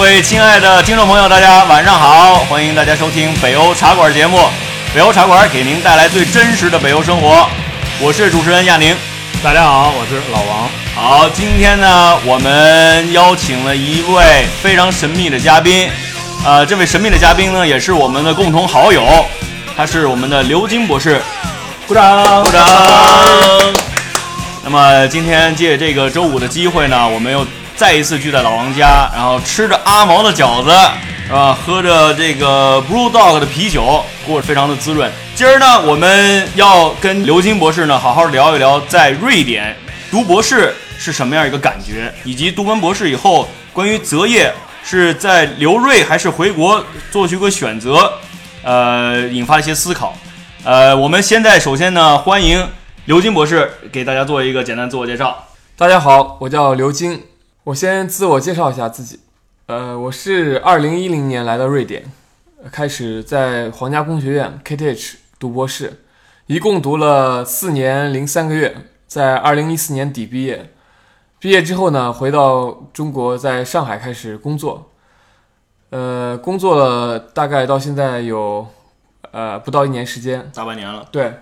位亲爱的听众朋友，大家晚上好！欢迎大家收听北欧茶馆节目。北欧茶馆给您带来最真实的北欧生活，我是主持人亚宁。大家好，我是老王。好，今天呢，我们邀请了一位非常神秘的嘉宾。呃，这位神秘的嘉宾呢，也是我们的共同好友，他是我们的刘金博士。鼓掌，鼓掌。那么今天借这个周五的机会呢，我们又再一次聚在老王家，然后吃着阿毛的饺子，是吧？喝着这个 Blue Dog 的啤酒，过得非常的滋润。今儿呢，我们要跟刘金博士呢好好聊一聊在瑞典读博士是什么样一个感觉，以及读完博士以后关于择业。是在留瑞还是回国做出一个选择，呃，引发一些思考。呃，我们现在首先呢，欢迎刘金博士给大家做一个简单自我介绍。大家好，我叫刘金，我先自我介绍一下自己。呃，我是二零一零年来到瑞典，开始在皇家工学院 KTH 读博士，一共读了四年零三个月，在二零一四年底毕业。毕业之后呢，回到中国，在上海开始工作，呃，工作了大概到现在有，呃，不到一年时间，大半年了。对，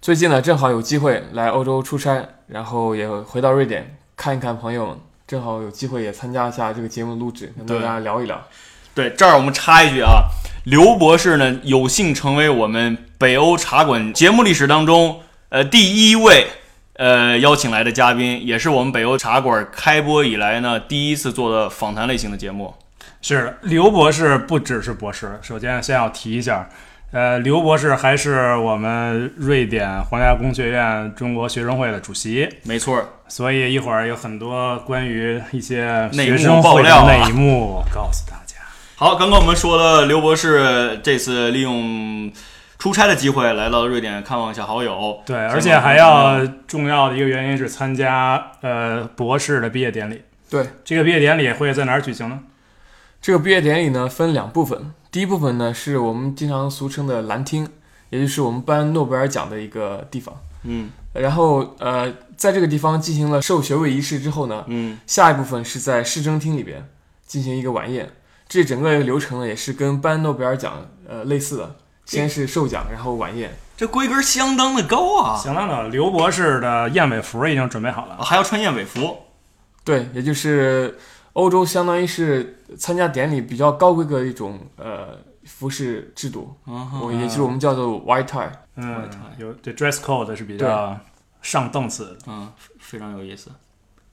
最近呢，正好有机会来欧洲出差，然后也回到瑞典看一看朋友们，正好有机会也参加一下这个节目录制，跟大家聊一聊。对，这儿我们插一句啊，刘博士呢，有幸成为我们北欧茶馆节目历史当中，呃，第一位。呃，邀请来的嘉宾也是我们北欧茶馆开播以来呢第一次做的访谈类型的节目。是刘博士不只是博士，首先先要提一下，呃，刘博士还是我们瑞典皇家工学院中国学生会的主席。没错，所以一会儿有很多关于一些学生爆料、内幕告诉大家。好，刚刚我们说了刘博士这次利用。出差的机会来到瑞典看望一下好友，对，而且还要重要的一个原因是参加呃博士的毕业典礼。对，这个毕业典礼会在哪儿举行呢？这个毕业典礼呢分两部分，第一部分呢是我们经常俗称的蓝厅，也就是我们颁诺贝尔奖的一个地方。嗯，然后呃在这个地方进行了授学位仪式之后呢，嗯，下一部分是在市政厅里边进行一个晚宴，这整个流程呢也是跟颁诺贝尔奖呃类似的。先是授奖，然后晚宴，这规格相当的高啊！相当的，刘博士的燕尾服已经准备好了，还要穿燕尾服。对，也就是欧洲相当于是参加典礼比较高规格的一种呃服饰制度，也就是我们叫做 white tie。嗯，有对 dress code 是比较上档次的，嗯，非常有意思。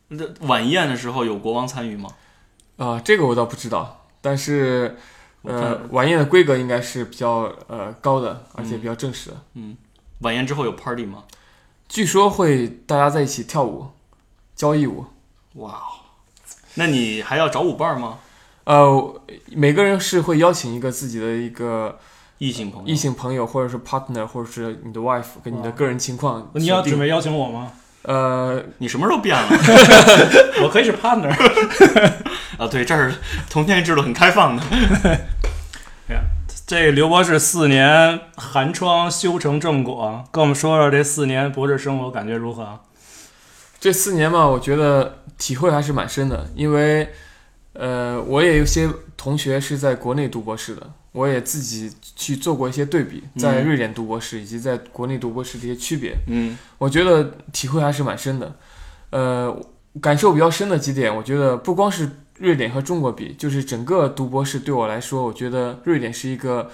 那晚宴的时候有国王参与吗？啊，这个我倒不知道，但是。呃，晚宴的规格应该是比较呃高的，而且比较正式的。嗯，晚宴之后有 party 吗？据说会大家在一起跳舞，交谊舞。哇，那你还要找舞伴吗？呃，每个人是会邀请一个自己的一个异性朋友，异性朋友，或者是 partner，或者是你的 wife，跟你的个人情况。你要准备邀请我吗？呃，你什么时候变了？我可以是 partner。啊，对，这儿同性制度很开放的。哎呀，这刘博士四年寒窗修成正果，跟我们说说这四年博士生活感觉如何？这四年嘛，我觉得体会还是蛮深的，因为呃，我也有些同学是在国内读博士的，我也自己去做过一些对比，在瑞典读博士以及在国内读博士的一些区别。嗯，我觉得体会还是蛮深的。呃，感受比较深的几点，我觉得不光是。瑞典和中国比，就是整个读博士对我来说，我觉得瑞典是一个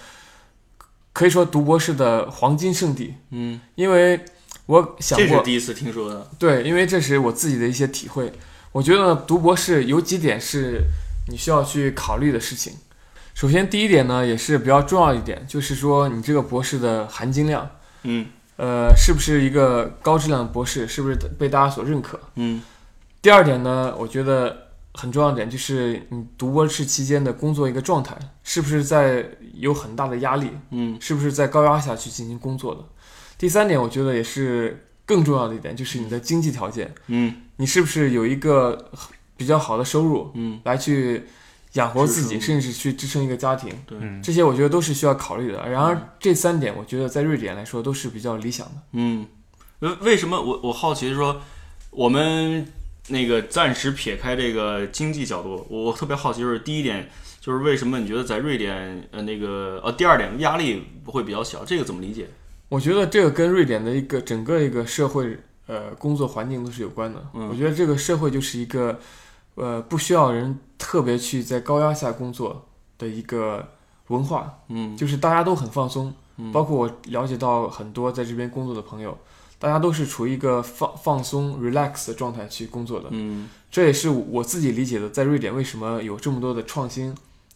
可以说读博士的黄金圣地。嗯，因为我想过，这是第一次听说的。对，因为这是我自己的一些体会。我觉得读博士有几点是你需要去考虑的事情。首先，第一点呢，也是比较重要一点，就是说你这个博士的含金量，嗯，呃，是不是一个高质量的博士，是不是被大家所认可？嗯。第二点呢，我觉得。很重要的点就是你读博士期间的工作一个状态，是不是在有很大的压力？嗯，是不是在高压下去进行工作的？第三点，我觉得也是更重要的一点，就是你的经济条件。嗯，你是不是有一个比较好的收入？嗯，来去养活自己，甚至去支撑一个家庭。对，这些我觉得都是需要考虑的。然而这三点，我觉得在瑞典来说都是比较理想的。嗯，为为什么我我好奇说我们？那个暂时撇开这个经济角度，我我特别好奇，就是第一点，就是为什么你觉得在瑞典，呃，那个呃，第二点压力会比较小，这个怎么理解？我觉得这个跟瑞典的一个整个一个社会呃工作环境都是有关的。嗯我觉得这个社会就是一个呃不需要人特别去在高压下工作的一个文化，嗯就是大家都很放松。嗯包括我了解到很多在这边工作的朋友，大家都是处于一个放放松、relax 的状态去工作的。嗯这也是我自己理解的，在瑞典为什么有这么多的创新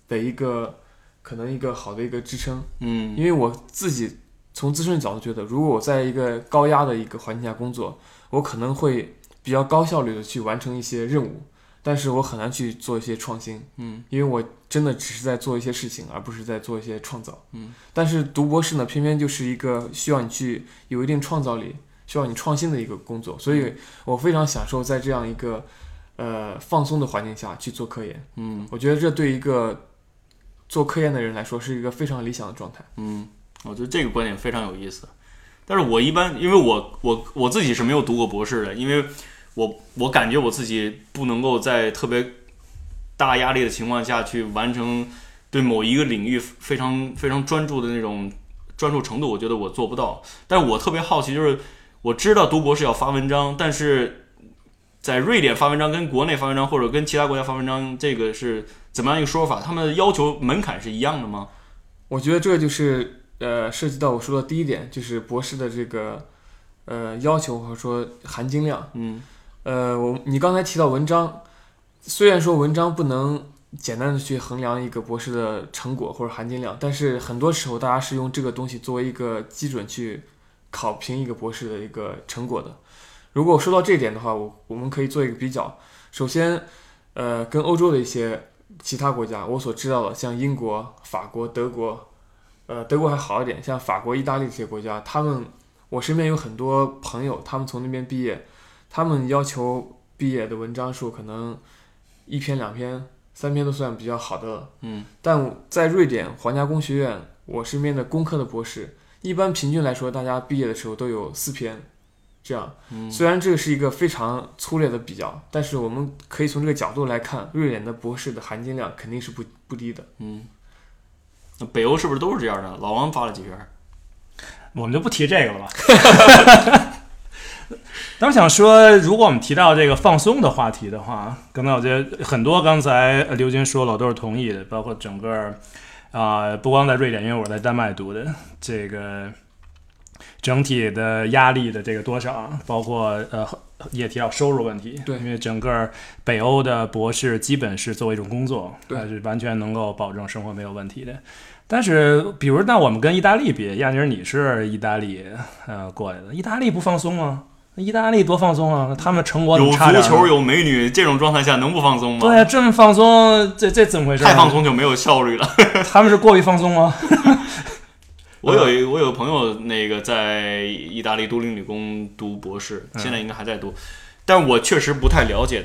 的一个可能一个好的一个支撑。嗯因为我自己从自身角度觉得，如果我在一个高压的一个环境下工作，我可能会比较高效率的去完成一些任务，但是我很难去做一些创新，嗯因为我真的只是在做一些事情，而不是在做一些创造。嗯，但是读博士呢，偏偏就是一个需要你去有一定创造力、需要你创新的一个工作，所以我非常享受在这样一个呃放松的环境下去做科研。嗯我觉得这对一个做科研的人来说是一个非常理想的状态。嗯，我觉得这个观点非常有意思。但是我一般，因为我我我自己是没有读过博士的，因为我我感觉我自己不能够在特别大压力的情况下去完成对某一个领域非常非常专注的那种专注程度，我觉得我做不到。但是我特别好奇，就是我知道读博士要发文章，但是在瑞典发文章跟国内发文章或者跟其他国家发文章，这个是怎么样一个说法？他们的要求门槛是一样的吗？我觉得这就是呃，涉及到我说的第一点，就是博士的这个呃要求或者说含金量。嗯呃，我你刚才提到文章，虽然说文章不能简单的去衡量一个博士的成果或者含金量，但是很多时候大家是用这个东西作为一个基准去考评一个博士的一个成果的。如果说到这一点的话，我我们可以做一个比较。首先，呃，跟欧洲的一些其他国家，我所知道的，像英国、法国、德国，呃，德国还好一点，像法国、意大利这些国家，他们我身边有很多朋友，他们从那边毕业，他们要求毕业的文章数可能一篇、两篇、三篇都算比较好的了。嗯但在瑞典皇家工学院，我身边的工科的博士，一般平均来说，大家毕业的时候都有四篇，这样。嗯虽然这个是一个非常粗略的比较，但是我们可以从这个角度来看，瑞典的博士的含金量肯定是不不低的。嗯，那北欧是不是都是这样的？老王发了几篇？我们就不提这个了吧。那我想说，如果我们提到这个放松的话题的话，刚才我觉得很多刚才刘军说了，都是同意的，包括整个啊、不光在瑞典，因为我在丹麦读的，这个整体的压力的这个多少，包括呃也提到收入问题，对因为整个北欧的博士基本是作为一种工作，对它是完全能够保证生活没有问题的。但是，比如那我们跟意大利比，亚妮儿你是意大利呃过来的，意大利不放松吗？那意大利多放松啊！他们成果怎有足球，有美女，这种状态下能不放松吗？对呀，这么放松，这这怎么回事？太放，松就没有效率了。他们是过于放松吗？我有一我有个朋友，那个在意大利都灵理工读博士，嗯。现在应该还在读，但我确实不太了解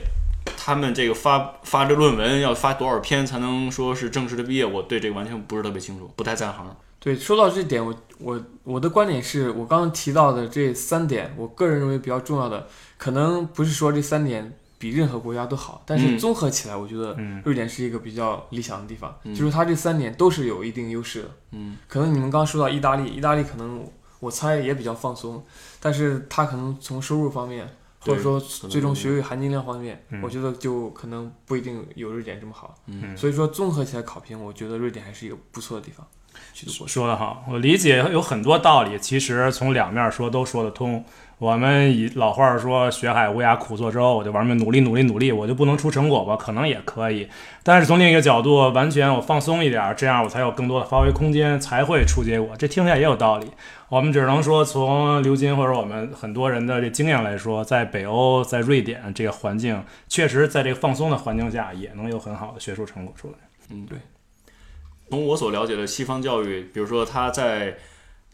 他们这个发发这论文要发多少篇才能说是正式的毕业，我对这个完全不是特别清楚，不太在行。对，说到这点，我我我的观点是我刚刚提到的这三点，我个人认为比较重要的，可能不是说这三点比任何国家都好，但是嗯。综合起来，我觉得嗯。瑞典是一个比较理想的地方，嗯。就是它这三点都是有一定优势的。嗯。可能你们刚刚说到意大利，意大利可能我猜也比较放松，但是它可能从收入方面，或者说最终学位含金量方面，嗯。我觉得就可能不一定有瑞典这么好。嗯。所以说综合起来考评，我觉得瑞典还是一个不错的地方。说得好，我理解有很多道理，其实从两面说都说得通。我们以老话说“学海无涯苦作舟”，我就玩命努力努力努力，我就不能出成果吧？可能也可以，但是从另一个角度，完全我放松一点，这样我才有更多的发挥空间，才会出结果。这听起来也有道理。我们只能说，从刘金或者我们很多人的这经验来说，在北欧，在瑞典这个环境，确实在这个放松的环境下，也能有很好的学术成果出来。嗯，对。从我所了解的西方教育，比如说他在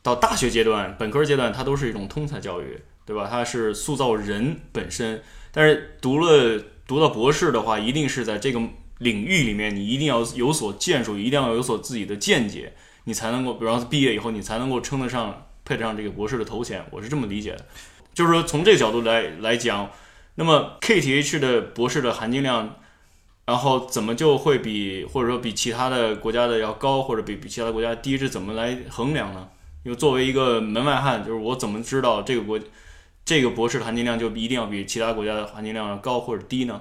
到大学阶段、本科阶段，它都是一种通才教育，对吧？它是塑造人本身。但是读了读到博士的话，一定是在这个领域里面，你一定要有所建树，一定要有所自己的见解，你才能够，比方说毕业以后，你才能够称得上配得上这个博士的头衔。我是这么理解的，就是说从这个角度来来讲，那么 KTH 的博士的含金量，然后怎么就会比或者说比其他的国家的要高，或者比比其他国家低，是怎么来衡量呢？因为作为一个门外汉，就是我怎么知道这个国这个博士的含金量就一定要比其他国家的含金量要高或者低呢？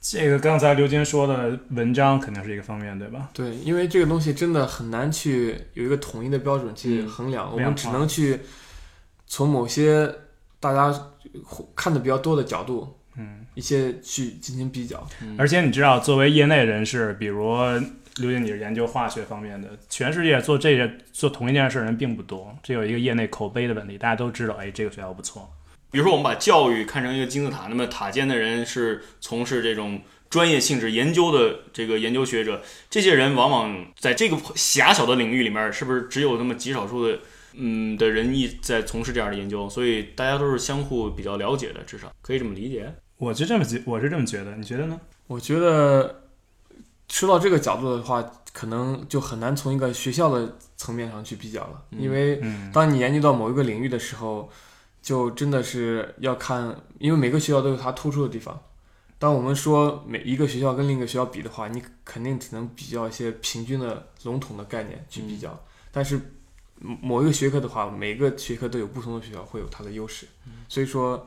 这个刚才刘金说的文章肯定是一个方面，对吧？对，因为这个东西真的很难去有一个统一的标准去嗯衡量，我们只能去从某些大家看的比较多的角度，嗯，一些去进行比较。而且你知道，作为业内人士，比如刘姐，你是研究化学方面的，全世界做这些做同一件事的人并不多，这有一个业内口碑的问题，大家都知道，哎，这个学校不错。比如说，我们把教育看成一个金字塔，那么塔尖的人是从事这种专业性质研究的这个研究学者，这些人往往在这个狭小的领域里面，是不是只有那么极少数的嗯的人一在从事这样的研究？所以大家都是相互比较了解的，至少可以这么理解。我是这么觉，我是这么觉得，你觉得呢？我觉得说到这个角度的话，可能就很难从一个学校的层面上去比较了，嗯因为嗯，当你研究到某一个领域的时候，就真的是要看，因为每个学校都有它突出的地方。当我们说每一个学校跟另一个学校比的话，你肯定只能比较一些平均的笼统的概念去比较。但是某某一个学科的话，每个学科都有不同的学校会有它的优势，所以说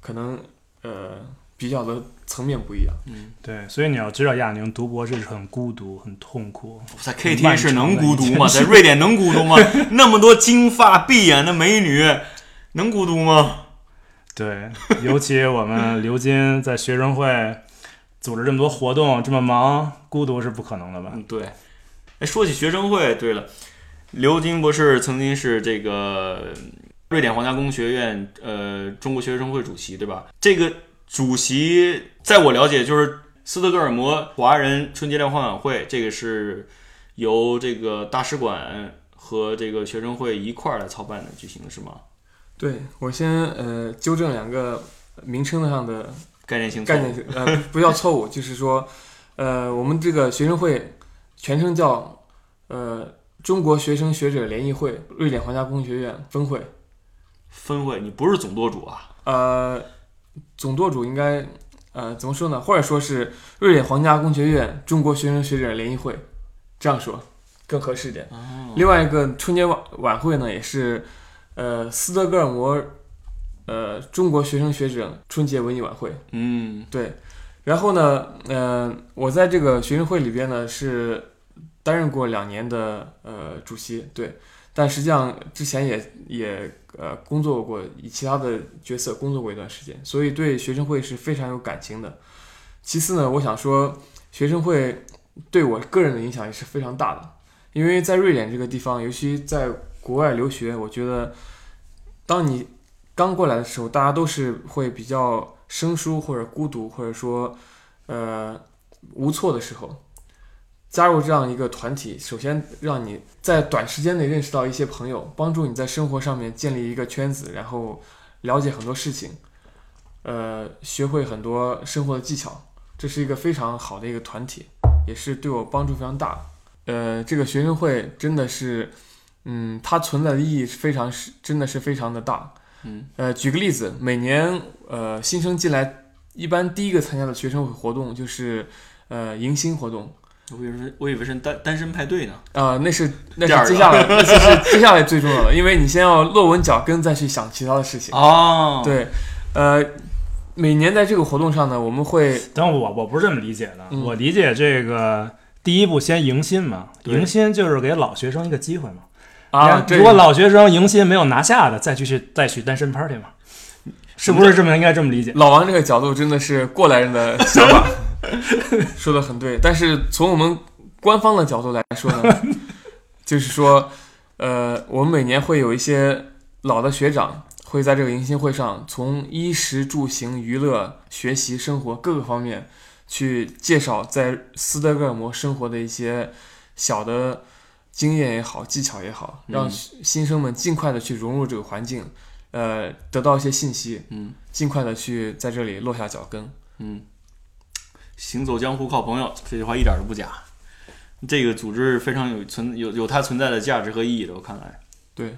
可能呃比较的层面不一样。嗯，对，所以你要知道，亚宁读博士是很孤独、很痛苦。在 KT 是能孤独吗？在瑞典能孤独吗？那么多金发碧眼的美女，能孤独吗？对，尤其我们刘金在学生会组织这么多活动，这么忙，孤独是不可能的吧？嗯，对。哎，说起学生会，对了，刘金博士曾经是这个瑞典皇家工学院呃中国学生会主席，对吧？这个主席，在我了解，就是斯德哥尔摩华人春节联欢晚会，这个是由这个大使馆和这个学生会一块儿来操办的，举行的是吗？对我先呃纠正两个名称上的概念性概念性呃不叫错误，就是说呃我们这个学生会全称叫呃中国学生学者联谊会瑞典皇家工学院分会，分会，你不是总舵主啊？呃总舵主应该呃怎么说呢？或者说是瑞典皇家工学院中国学生学者联谊会，这样说更合适一点。哦，另外一个春节晚晚会呢，也是呃斯德哥尔摩呃中国学生学者春节文艺晚会。嗯对，然后呢，呃，我在这个学生会里边呢是担任过两年的呃主席，对，但实际上之前也也呃工作过，以其他的角色工作过一段时间，所以对学生会是非常有感情的。其次呢，我想说，学生会对我个人的影响也是非常大的，因为在瑞典这个地方，尤其在国外留学，我觉得当你刚过来的时候，大家都是会比较生疏或者孤独，或者说呃无措的时候，加入这样一个团体，首先让你在短时间内认识到一些朋友，帮助你在生活上面建立一个圈子，然后了解很多事情，呃，学会很多生活的技巧，这是一个非常好的一个团体，也是对我帮助非常大。呃，这个学生会真的是，嗯，它存在的意义是非常是真的是非常的大。嗯，呃，举个例子，每年呃新生进来，一般第一个参加的学生会活动就是呃迎新活动。我以为是我以为是单单身派对呢。呃、那是那是接下来，那是接下来最重要的，因为你先要落稳脚跟，再去想其他的事情。哦，，对，呃，每年在这个活动上呢，我们会但我我不是这么理解的，嗯我理解这个第一步先迎新嘛，迎新就是给老学生一个机会嘛。啊，如果老学生迎新没有拿下的，再去去再去单身 party 嘛，是不是这么应该这么理解？老王这个角度真的是过来人的想法，说的很对。但是从我们官方的角度来说呢，就是说，呃，我们每年会有一些老的学长会在这个迎新会上，从衣食住行、娱乐、学习、生活各个方面去介绍在斯德哥尔摩生活的一些小的经验也好、技巧也好，让嗯新生们尽快的去融入这个环境，呃，得到一些信息。嗯尽快的去在这里落下脚跟。嗯，行走江湖靠朋友，这句话一点都不假。这个组织非常有存有有它存在的价值和意义的，我看来。对，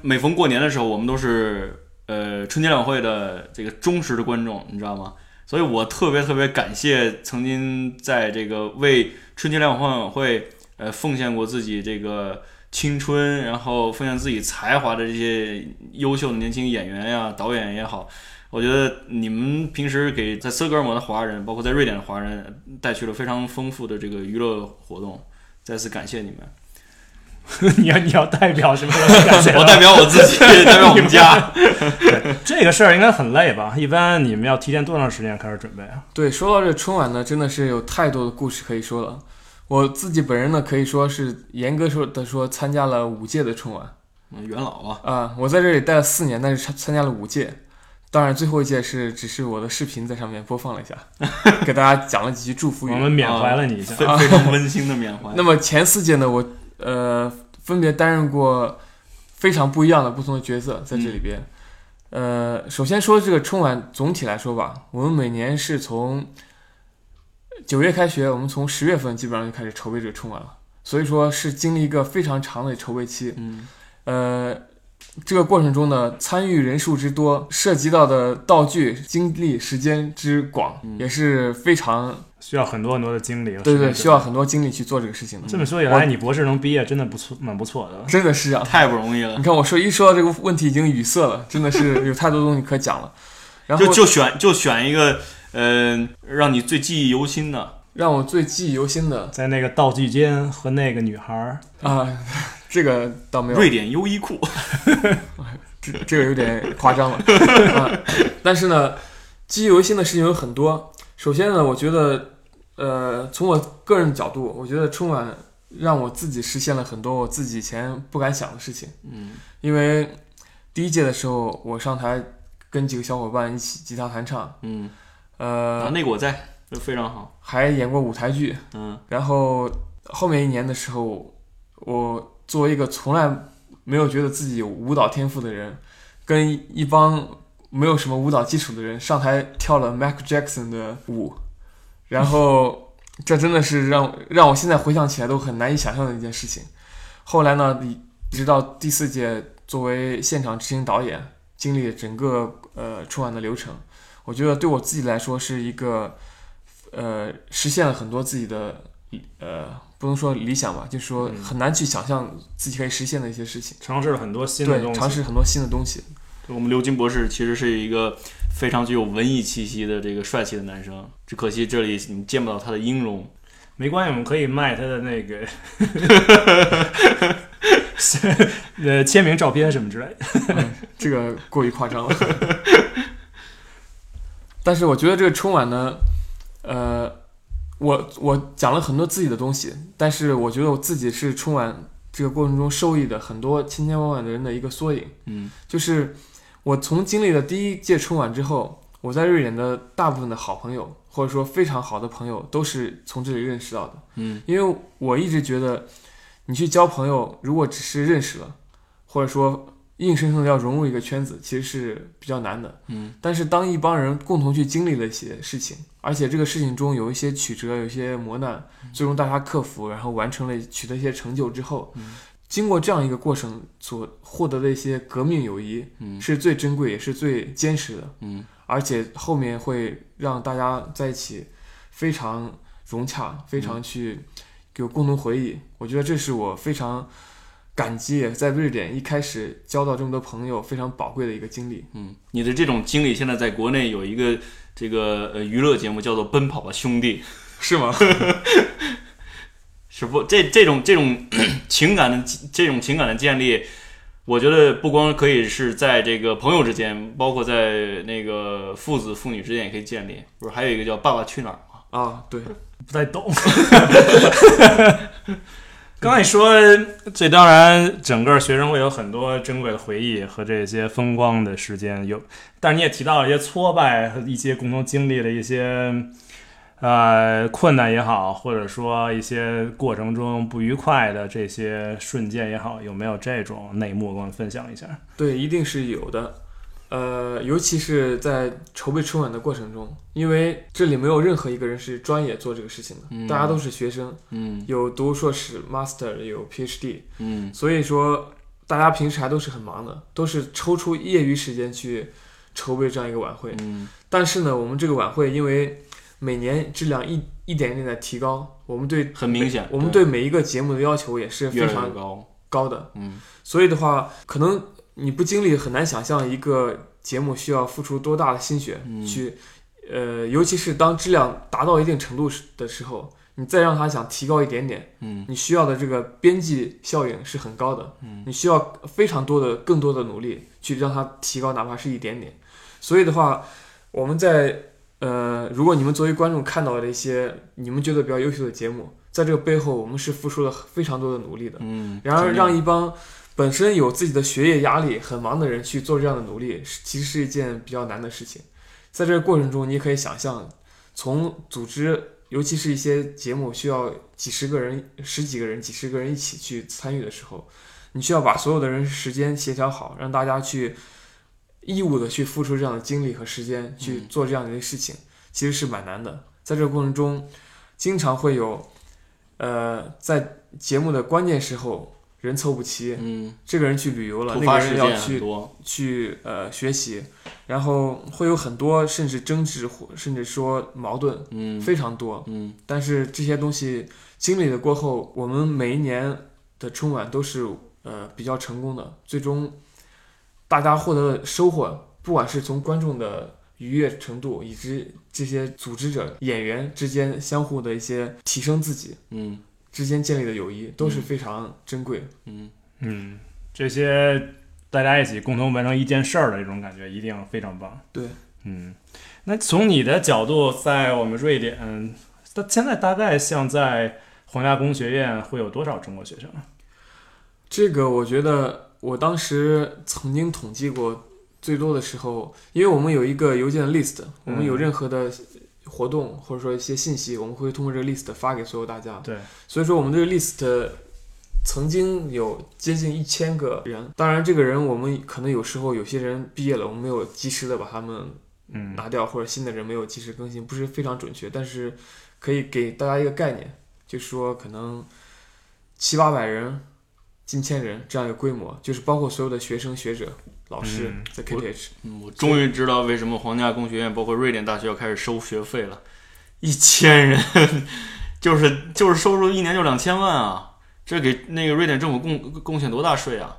每逢过年的时候，我们都是呃呃春节晚会的这个忠实的观众，你知道吗？所以我特别特别感谢曾经在这个为春节联欢晚会呃奉献过自己这个青春，然后奉献自己才华的这些优秀的年轻演员呀、导演也好。我觉得你们平时给在斯德哥尔摩的华人，包括在瑞典的华人，带去了非常丰富的这个娱乐活动，再次感谢你们。你要你要代表什么？我代表我自己，代表我们家。这个事儿应该很累吧？一般你们要提前多长时间开始准备啊？对，说到这春晚呢，真的是有太多的故事可以说了。我自己本人呢，可以说是严格说的说，参加了五届的春晚嗯，元老啊，啊、我在这里待了四年，但是参参加了五届。当然，最后一届是只是我的视频在上面播放了一下，给大家讲了几句祝福语。我们缅怀了你一下。非非常温馨的缅怀。那么前四届呢，我呃分别担任过非常不一样的不同的角色在这里边。呃，首先说这个春晚总体来说吧，我们每年是从九月开学，我们从十月份基本上就开始筹备这个春晚了，所以说是经历一个非常长的筹备期。嗯，呃，这个过程中呢，参与人数之多，涉及到的道具、精力、时间之广，嗯也是非常需要很多很多的精力和对对，需要很多精力去做这个事情的。这么说起来，你博士能毕业真的不错，蛮不错的。真的是啊，太不容易了你。看我说一说到这个问题已经语塞了，真的是有太多东西可讲了。然后就就选就选一个，呃，让你最记忆犹新的。让我最记忆犹新的在那个道具间和那个女孩儿，啊，这个倒没有，瑞典优衣库，这这个有点夸张了 啊。但是呢，记忆犹新的事情有很多。首先呢，我觉得，呃，从我个人角度，我觉得春晚让我自己实现了很多我自己以前不敢想的事情。嗯因为第一届的时候，我上台跟几个小伙伴一起吉他弹唱，嗯，呃啊，，那个我在，就非常好。还演过舞台剧。嗯然后后面一年的时候，我作为一个从来没有觉得自己有舞蹈天赋的人，跟一帮没有什么舞蹈基础的人上台跳了 Michael Jackson 的舞，然后 这真的是让让我现在回想起来都很难以想象的一件事情。后来呢，直到第四届作为现场执行导演，经历整个呃春晚的流程，我觉得对我自己来说是一个呃实现了很多自己的呃不能说理想吧，就是说嗯很难去想象自己可以实现的一些事情。尝试了很多新的，东西。尝试很多新的东西。我们刘金博士其实是一个非常具有文艺气息的这个帅气的男生，只可惜这里你见不到他的音容。没关系，我们可以卖他的那个呃 签名照片什么之类的。这个过于夸张了。但是我觉得这个春晚呢，呃，我我讲了很多自己的东西，但是我觉得我自己是春晚这个过程中受益的很多千千万万的人的一个缩影。嗯就是我从经历了第一届春晚之后，我在瑞典的大部分的好朋友，或者说非常好的朋友，都是从这里认识到的。嗯因为我一直觉得，你去交朋友，如果只是认识了，或者说硬生生的要融入一个圈子，其实是比较难的。嗯但是当一帮人共同去经历了一些事情，而且这个事情中有一些曲折，有一些磨难，最终大家克服，然后完成了取得一些成就之后，嗯经过这样一个过程所获得的一些革命友谊，嗯是最珍贵也是最坚实的。嗯而且后面会让大家在一起非常融洽，非常去有共同回忆。我觉得这是我非常感激，也在瑞典一开始交到这么多朋友非常宝贵的一个经历。嗯，你的这种经历现在在国内有一个这个呃娱乐节目叫做《奔跑吧兄弟》，是吗？是不？这这种这种 情感的这种情感的建立，我觉得不光可以是在这个朋友之间，包括在那个父子父女之间也可以建立。不是还有一个叫《爸爸去哪儿》吗？啊，对，不太懂。刚才说，这当然整个学生会有很多珍贵的回忆和这些风光的时间，有，但是你也提到一些挫败和一些共同经历的一些呃困难也好，或者说一些过程中不愉快的这些瞬间也好，有没有这种内幕跟我们分享一下？对，一定是有的。呃，尤其是在筹备春晚的过程中，因为这里没有任何一个人是专业做这个事情的，嗯大家都是学生，嗯有读硕士、master，有 PhD，嗯所以说，大家平时还都是很忙的，都是抽出业余时间去筹备这样一个晚会。嗯但是呢，我们这个晚会因为每年质量一一点一点的提高，我们对很明显，我们对每一个节目的要求也是非常高。高的。嗯所以的话，可能你不经历很难想象一个节目需要付出多大的心血嗯去，呃，尤其是当质量达到一定程度的时候，你再让他想提高一点点，嗯你需要的这个边际效应是很高的，嗯你需要非常多的、更多的努力去让它提高，哪怕是一点点。所以的话，我们在呃，如果你们作为观众看到的一些你们觉得比较优秀的节目，在这个背后，我们是付出了非常多的努力的。嗯，然而，让一帮本身有自己的学业压力、很忙的人去做这样的努力，是其实是一件比较难的事情。在这个过程中，你可以想象，从组织，尤其是一些节目需要几十个人、十几个人、几十个人一起去参与的时候，你需要把所有的人时间协调好，让大家去义务的去付出这样的精力和时间去嗯做这样的一些事情，其实是蛮难的。在这个过程中，经常会有，呃，在节目的关键时候人凑不齐，嗯，这个人去旅游了，那个人要去。去呃学习，然后会有很多甚至争执或甚至说矛盾嗯非常多。嗯。但是这些东西经历了过后，我们每一年的春晚都是呃比较成功的，最终大家获得的收获，不管是从观众的愉悦程度，以及这些组织者、演员之间相互的一些提升自己嗯之间建立的友谊，都是嗯非常珍贵。嗯嗯，这些大家一起共同完成一件事儿的这种感觉，一定非常棒。对，嗯，那从你的角度，在我们瑞典，到现在大概像在皇家工学院会有多少中国学生？这个我觉得，我当时曾经统计过，最多的时候，因为我们有一个邮件的 list，我们有任何的活动或者说一些信息，我们会通过这个 list 发给所有大家。对，所以说我们这个 list 曾经有接近一千个人，当然这个人我们可能有时候有些人毕业了，我们没有及时的把他们嗯，拿掉，或者新的人没有及时更新，不是非常准确，但是可以给大家一个概念，就是说可能七八百人、近千人这样一个规模，就是包括所有的学生、学者、老师嗯在 KTH。嗯，我终于知道为什么皇家工学院包括瑞典大学要开始收学费了，一千人，就是就是收入一年就两千万啊，这给那个瑞典政府贡贡献多大税啊？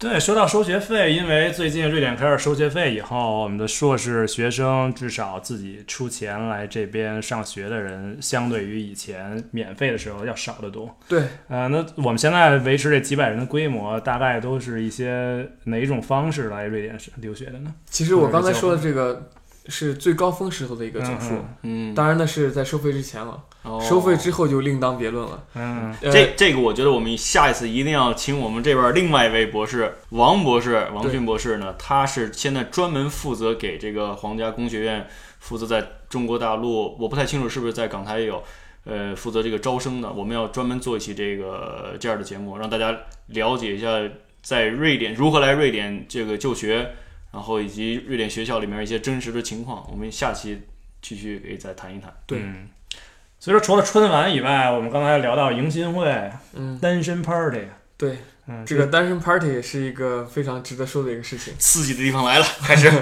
对，说到收学费，因为最近瑞典开始收学费以后，我们的硕士学生至少自己出钱来这边上学的人，相对于以前免费的时候要少得多。对，呃，那我们现在维持这几百人的规模，大概都是一些哪一种方式来瑞典是留学的呢？其实我刚才说的这个是最高峰时候的一个总数，嗯嗯，当然那是在收费之前了，哦收费之后就另当别论了。嗯呃、这这个我觉得我们下一次一定要请我们这边另外一位博士王博士王俊博士呢，他是现在专门负责给这个皇家工学院负责在中国大陆，我不太清楚是不是在港台也有，呃，负责这个招生的。我们要专门做一期这个这样的节目，让大家了解一下在瑞典如何来瑞典这个就学，然后以及瑞典学校里面一些真实的情况。我们下期继续可以再谈一谈。对嗯所以说，除了春晚以外，我们刚才聊到迎新会、嗯，单身 party，对，嗯，这个单身 party 是一个非常值得说的一个事情。刺激的地方来了，开始。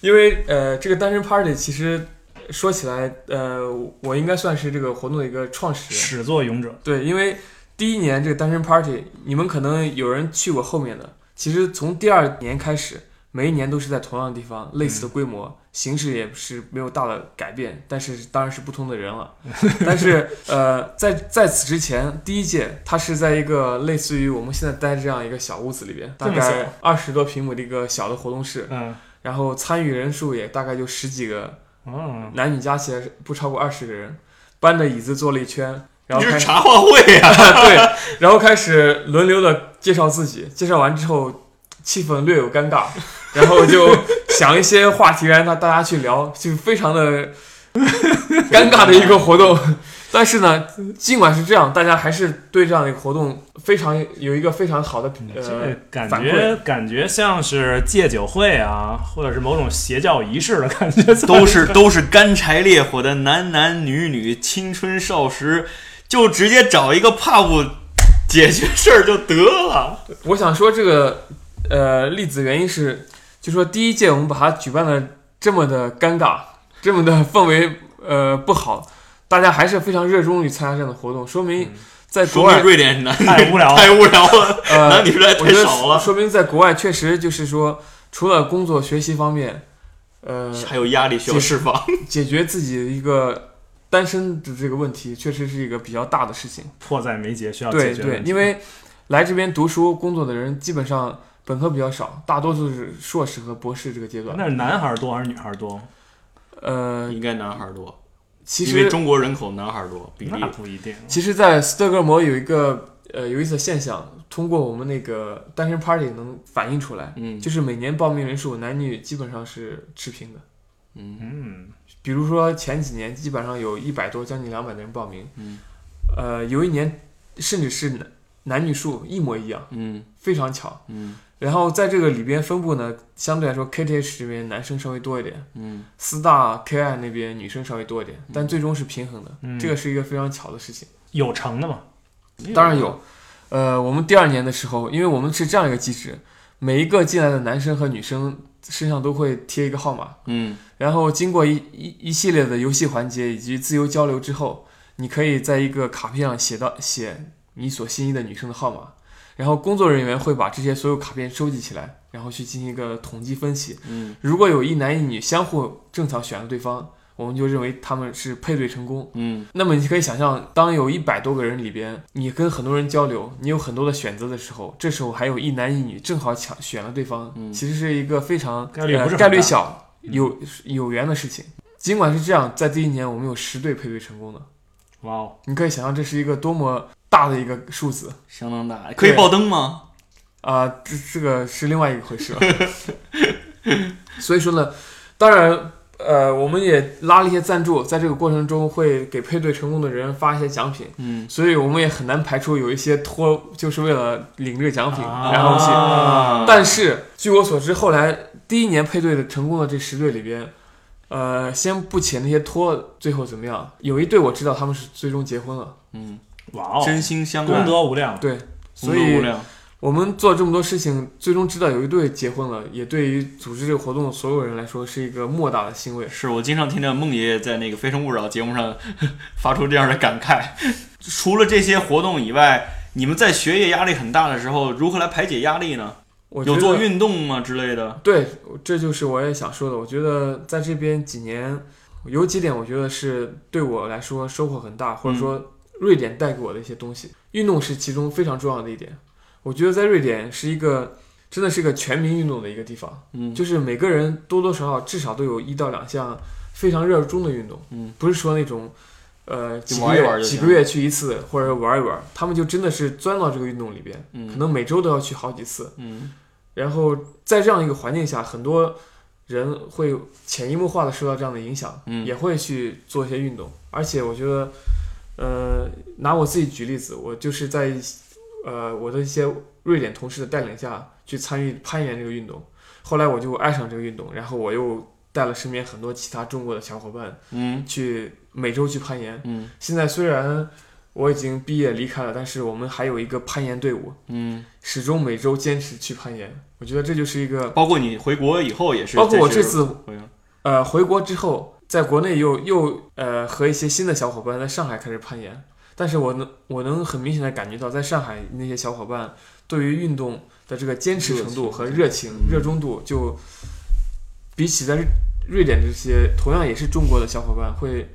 因为呃，这个单身 party 其实说起来，呃，我应该算是这个活动的一个创始人。始作俑者。对，因为第一年这个单身 party，你们可能有人去过后面的，其实从第二年开始，每一年都是在同样的地方，类似的规模，形式也是没有大的改变，但是当然是不同的人了。但是呃，在在此之前，第一届它是在一个类似于我们现在待这样一个小屋子里边，大概二十多平米的一个小的活动室，嗯，然后参与人数也大概就十几个，嗯，男女加起来不超过二十个人，搬着椅子坐了一圈，然后开茶话会呀、对，然后开始轮流的介绍自己，介绍完之后气氛略有尴尬，然后就想一些话题让大大家去聊，就非常的尴尬的一个活动。但是呢，尽管是这样，大家还是对这样的一个活动非常有一个非常好的呃这感觉感觉像是戒酒会啊，或者是某种邪教仪式的感觉，都是都是干柴烈火的男男女女，青春少时，就直接找一个 pub 解决事儿就得了。我想说这个呃例子原因是，就说第一届我们把它举办的这么的尴尬，这么的氛围呃不好，大家还是非常热衷于参加这样的活动，说明在国外说瑞典男 太无聊了。太无聊了，呃男女实在我觉得太少了，说明在国外确实就是说，除了工作学习方面，呃，还有压力需要释放。解决自己的一个单身的这个问题，确实是一个比较大的事情。迫在眉睫，需要解决对对因为来这边读书工作的人基本上本科比较少，大多数是硕士和博士这个阶段。那是男孩多还是女孩多？呃，应该男孩多，其实因为实中国人口男孩多比例那。不一定。其实，在斯德哥尔摩有一个呃有意思的现象，通过我们那个单身 party 能反映出来，嗯就是每年报名人数男女基本上是持平的。嗯嗯，比如说前几年基本上有一百多，将近两百的人报名，嗯呃，有一年甚至是男男女数一模一样，嗯非常巧。嗯然后在这个里边分布呢，相对来说 KTH 这边男生稍微多一点，嗯。四大 KI 那边女生稍微多一点，但最终是平衡的，嗯。这个是一个非常巧的事情。有成的嘛？当然有，呃，我们第二年的时候，因为我们是这样一个机制，每一个进来的男生和女生身上都会贴一个号码，嗯。然后经过一一一系列的游戏环节以及自由交流之后，你可以在一个卡片上写到写你所心仪的女生的号码，然后工作人员会把这些所有卡片收集起来，然后去进行一个统计分析。嗯如果有一男一女相互正巧选了对方，我们就认为他们是配对成功。嗯那么你可以想象，当有一百多个人里边，你跟很多人交流，你有很多的选择的时候，这时候还有一男一女正好抢选了对方，嗯其实是一个非常概率不是呃、概率小、有有缘的事情。尽管是这样，在第一年我们有十对配对成功的，哇哦，你可以想象这是一个多么大的一个数字相当大，可以爆灯吗？啊、这这个是另外一个回事了。所以说呢，当然。呃，我们也拉了一些赞助，在这个过程中会给配对成功的人发一些奖品，嗯，所以我们也很难排除有一些托就是为了领这个奖品，然后去。啊但是据我所知，后来第一年配对的成功的这十对里边，呃，先不且那些托最后怎么样，有一对我知道他们是最终结婚了，嗯，哇哦，真心相功，德无量。对，功所以德无量。我们做这么多事情，最终知道有一对结婚了，也对于组织这个活动的所有人来说是一个莫大的欣慰。是我经常听到孟爷爷在那个《非诚勿扰》节目上发出这样的感慨。除了这些活动以外，你们在学业压力很大的时候，如何来排解压力呢？我有做运动吗之类的？对，这就是我也想说的。我觉得在这边几年，有几点我觉得是对我来说收获很大，或者说瑞典带给我的一些东西。运动是其中非常重要的一点。我觉得在瑞典是一个真的是一个全民运动的一个地方，嗯，就是每个人多多少少至少都有一到两项非常热衷的运动。嗯，不是说那种。呃，几个月几个月去一次，或者玩一玩，他们就真的是钻到这个运动里边，可嗯能每周都要去好几次。嗯然后在这样一个环境下，很多人会潜移默化的受到这样的影响，嗯也会去做一些运动。而且我觉得，呃，拿我自己举例子，我就是在呃我的一些瑞典同事的带领下去参与攀岩这个运动，后来我就爱上这个运动，然后我又带了身边很多其他中国的小伙伴嗯去每周去攀岩。嗯现在虽然我已经毕业离开了，但是我们还有一个攀岩队伍，嗯，始终每周坚持去攀岩。我觉得这就是一个，包括你回国以后也是，包括我这次呃回国之后，在国内又又呃和一些新的小伙伴在上海开始攀岩，但是我能我能很明显的感觉到，在上海那些小伙伴对于运动的这个坚持程度和热情、嗯热衷度，就比起在瑞典这些同样也是中国的小伙伴会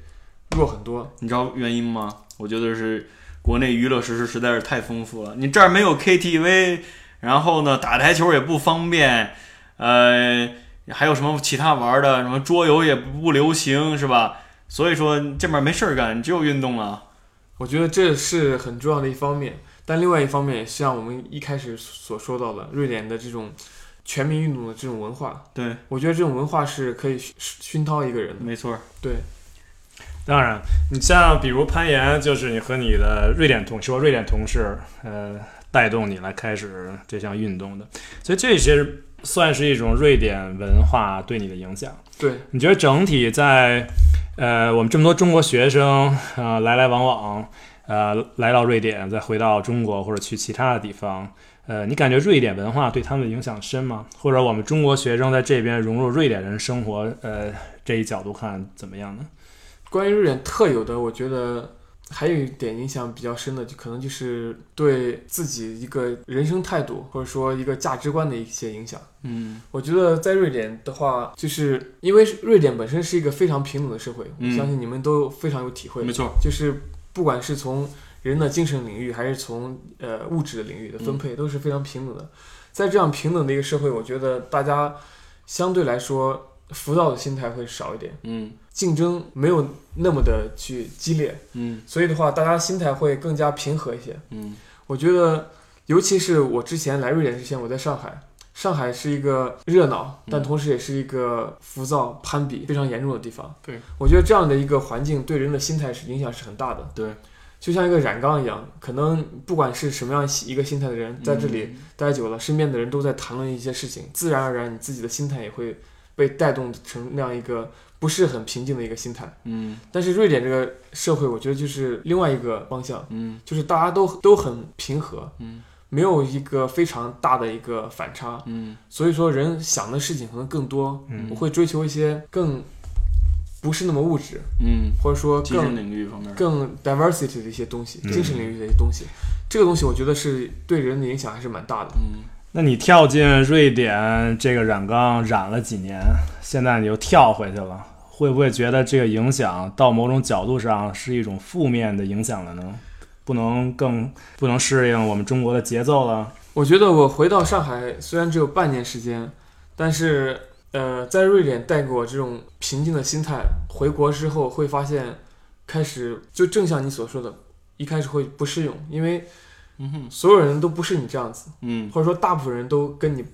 弱很多。你知道原因吗？我觉得是国内娱乐设施实在是太丰富了。你这儿没有 KTV，然后呢打台球也不方便，呃，还有什么其他玩的，什么桌游也不流行，是吧？所以说这边没事儿干，只有运动了。我觉得这是很重要的一方面，但另外一方面也像我们一开始所说到的，瑞典的这种全民运动的这种文化，对，我觉得这种文化是可以熏熏陶一个人的。没错儿。对，当然，你像比如攀岩，就是你和你的瑞典同说瑞典同事，呃，带动你来开始这项运动的，所以这些算是一种瑞典文化对你的影响。对，你觉得整体在呃我们这么多中国学生啊、呃来来往往，呃，来到瑞典，再回到中国或者去其他的地方，呃，你感觉瑞典文化对他们的影响深吗？或者我们中国学生在这边融入瑞典人生活，呃，这一角度看怎么样呢？关于瑞典特有的，我觉得还有一点影响比较深的，就可能就是对自己一个人生态度或者说一个价值观的一些影响。嗯我觉得在瑞典的话，就是因为瑞典本身是一个非常平等的社会，嗯我相信你们都非常有体会。没错，就是不管是从人的精神领域，还是从呃物质的领域的分配，都是非常平等的。在这样平等的一个社会，我觉得大家相对来说浮躁的心态会少一点，嗯竞争没有那么的去激烈，嗯所以的话，大家心态会更加平和一些。嗯我觉得，尤其是我之前来瑞典之前，我在上海。上海是一个热闹，但嗯同时也是一个浮躁、攀比非常严重的地方。对，我觉得这样的一个环境对人的心态是影响是很大的。对，就像一个染缸一样，可能不管是什么样一个心态的人，在这里待久了，身边的人都在谈论一些事情，自然而然你自己的心态也会被带动成那样一个不是很平静的一个心态。嗯。但是瑞典这个社会，我觉得就是另外一个方向，嗯。就是大家都都很平和，嗯。没有一个非常大的一个反差，嗯。所以说人想的事情可能更多，嗯。我会追求一些更不是那么物质，嗯，或者说精神更领域方面，更 diversity 的一些东西，嗯精神领域的一些东西。这个东西我觉得是对人的影响还是蛮大的。嗯那你跳进瑞典这个染缸染了几年，现在你又跳回去了，会不会觉得这个影响到某种角度上是一种负面的影响了呢？不能更不能适应我们中国的节奏了？我觉得我回到上海虽然只有半年时间，但是呃，在瑞典带给我这种平静的心态。回国之后会发现，开始就正像你所说的，一开始会不适应，因为嗯哼。所有人都不是你这样子，嗯，或者说大部分人都跟你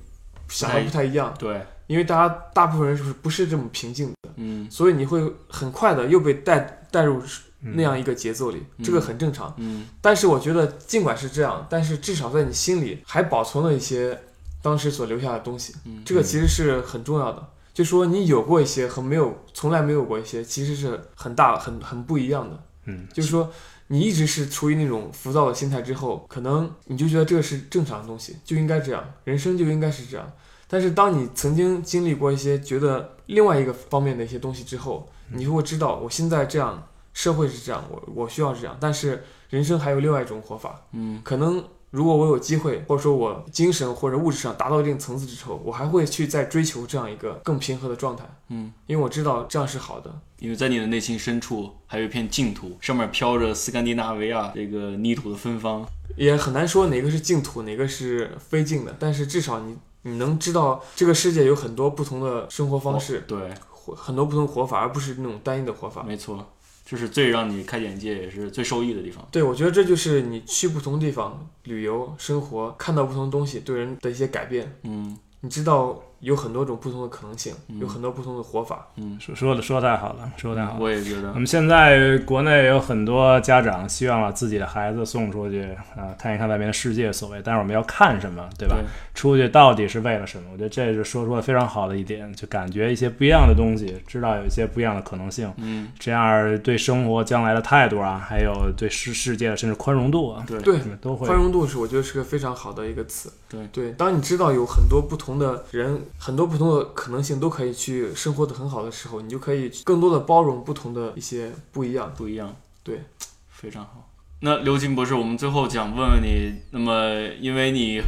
想的不太一样，对，因为大家大部分人是不是这么平静的，嗯。所以你会很快的又被带带入嗯那样一个节奏里，嗯。这个很正常。嗯。但是我觉得，尽管是这样，但是至少在你心里还保存了一些当时所留下的东西，嗯，这个其实是很重要的。就说你有过一些和没有，从来没有过一些，其实是很大、很很不一样的。嗯。就是说，你一直是处于那种浮躁的心态之后，可能你就觉得这个是正常的东西，就应该这样，人生就应该是这样。但是当你曾经经历过一些觉得另外一个方面的一些东西之后，你就会知道，我现在这样，社会是这样，我我需要这样，但是人生还有另外一种活法。嗯可能如果我有机会，或者说我精神或者物质上达到一定层次之后，我还会去再追求这样一个更平和的状态，嗯，因为我知道这样是好的。因为在你的内心深处还有一片净土，上面飘着斯堪的纳维亚这个泥土的芬芳。也很难说哪个是净土，哪个是非净的，但是至少你你能知道这个世界有很多不同的生活方式，对，很多不同的活法，而不是那种单一的活法。没错，这是最让你开眼界，也是最受益的地方。对，我觉得这就是你去不同地方旅游、生活，看到不同东西对人的一些改变。嗯你知道有很多种不同的可能性，嗯有很多不同的活法。嗯，说说的说得太好了，说得太好了。我也觉得我，们现在国内有很多家长希望把自己的孩子送出去啊、看一看外面的世界，所谓，但是我们要看什么，对吧？对出去到底是为了什么？我觉得这是说出了非常好的一点，就感觉一些不一样的东西，知道有一些不一样的可能性，嗯这样对生活将来的态度啊，还有对世世界的甚至宽容度啊，对对，都会宽容度是我觉得是个非常好的一个词。对对，当你知道有很多不同的人，很多不同的可能性都可以去生活的很好的时候，你就可以更多的包容不同的一些不一样。不一样。对，非常好。那刘金博士，我们最后想问问你，那么因为你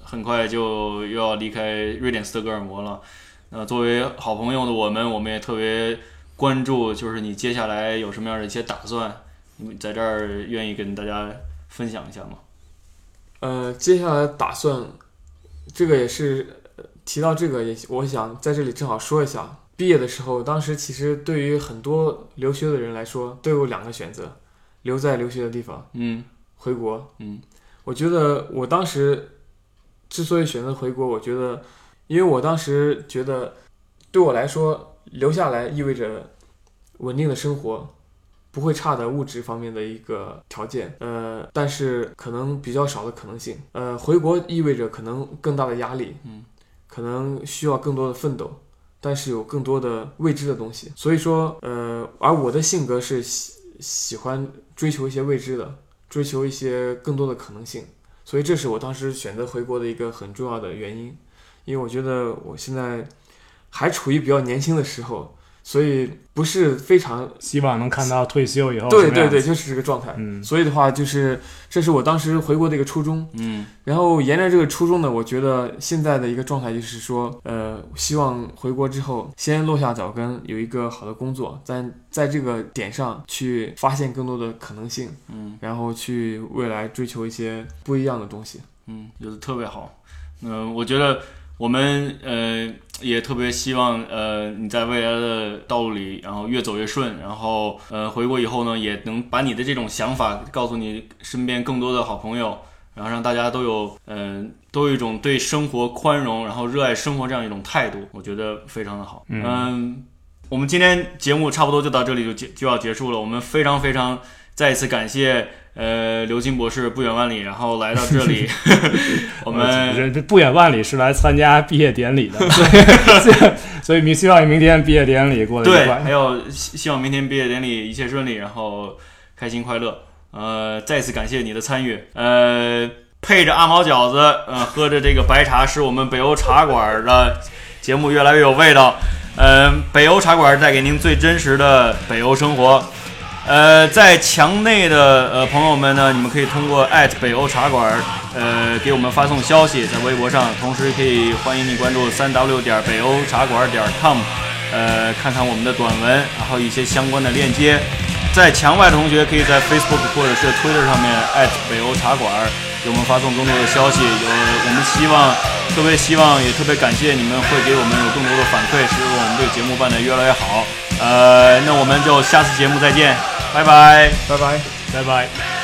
很快就又要离开瑞典斯德哥尔摩了，那作为好朋友的我们，我们也特别关注，就是你接下来有什么样的一些打算？你在这儿愿意跟大家分享一下吗？呃，接下来打算，这个也是呃提到这个也，我想在这里正好说一下。毕业的时候，当时其实对于很多留学的人来说，都有两个选择：留在留学的地方，嗯回国。嗯我觉得我当时之所以选择回国，我觉得，因为我当时觉得，对我来说，留下来意味着稳定的生活，不会差的物质方面的一个条件，呃，但是可能比较少的可能性。呃，回国意味着可能更大的压力，嗯，可能需要更多的奋斗，但是有更多的未知的东西。所以说，呃，而我的性格是喜喜欢追求一些未知的，追求一些更多的可能性。所以这是我当时选择回国的一个很重要的原因，因为我觉得我现在还处于比较年轻的时候，所以不是非常希望能看到退休以后对对对，就是这个状态。嗯所以的话，就是这是我当时回国的一个初衷。嗯然后沿着这个初衷呢，我觉得现在的一个状态就是说，呃，希望回国之后先落下脚跟，有一个好的工作，在在这个点上去发现更多的可能性，嗯然后去未来追求一些不一样的东西。嗯，觉得特别好。嗯、我觉得我们呃也特别希望呃你在未来的道路里，然后越走越顺，然后呃回国以后呢，也能把你的这种想法告诉你身边更多的好朋友，然后让大家都有嗯、呃都有一种对生活宽容，然后热爱生活这样一种态度，我觉得非常的好。嗯。嗯我们今天节目差不多就到这里就结就要结束了，我们非常非常再一次感谢呃刘金博士不远万里，然后来到这里，我们不远万里是来参加毕业典礼的，所以所以明希望明天毕业典礼过得愉对，快还。有希希望明天毕业典礼一切顺利，然后开心快乐。呃，再次感谢你的参与。呃，配着阿毛饺子，呃，喝着这个白茶，使我们北欧茶馆的节目越来越有味道。呃，北欧茶馆带给您最真实的北欧生活。呃，在墙内的呃朋友们呢，你们可以通过艾特北欧茶馆呃给我们发送消息，在微博上，同时可以欢迎你关注三 w 点北欧茶馆点 com，呃，看看我们的短文，然后一些相关的链接。在墙外的同学可以在 Facebook 或者是 Twitter 上面艾特北欧茶馆给我们发送更多的消息。有我们希望，特别希望也特别感谢你们会给我们有更多的反馈，使我们这个节目办得越来越好。呃，那我们就下次节目再见，拜拜。拜拜。拜拜。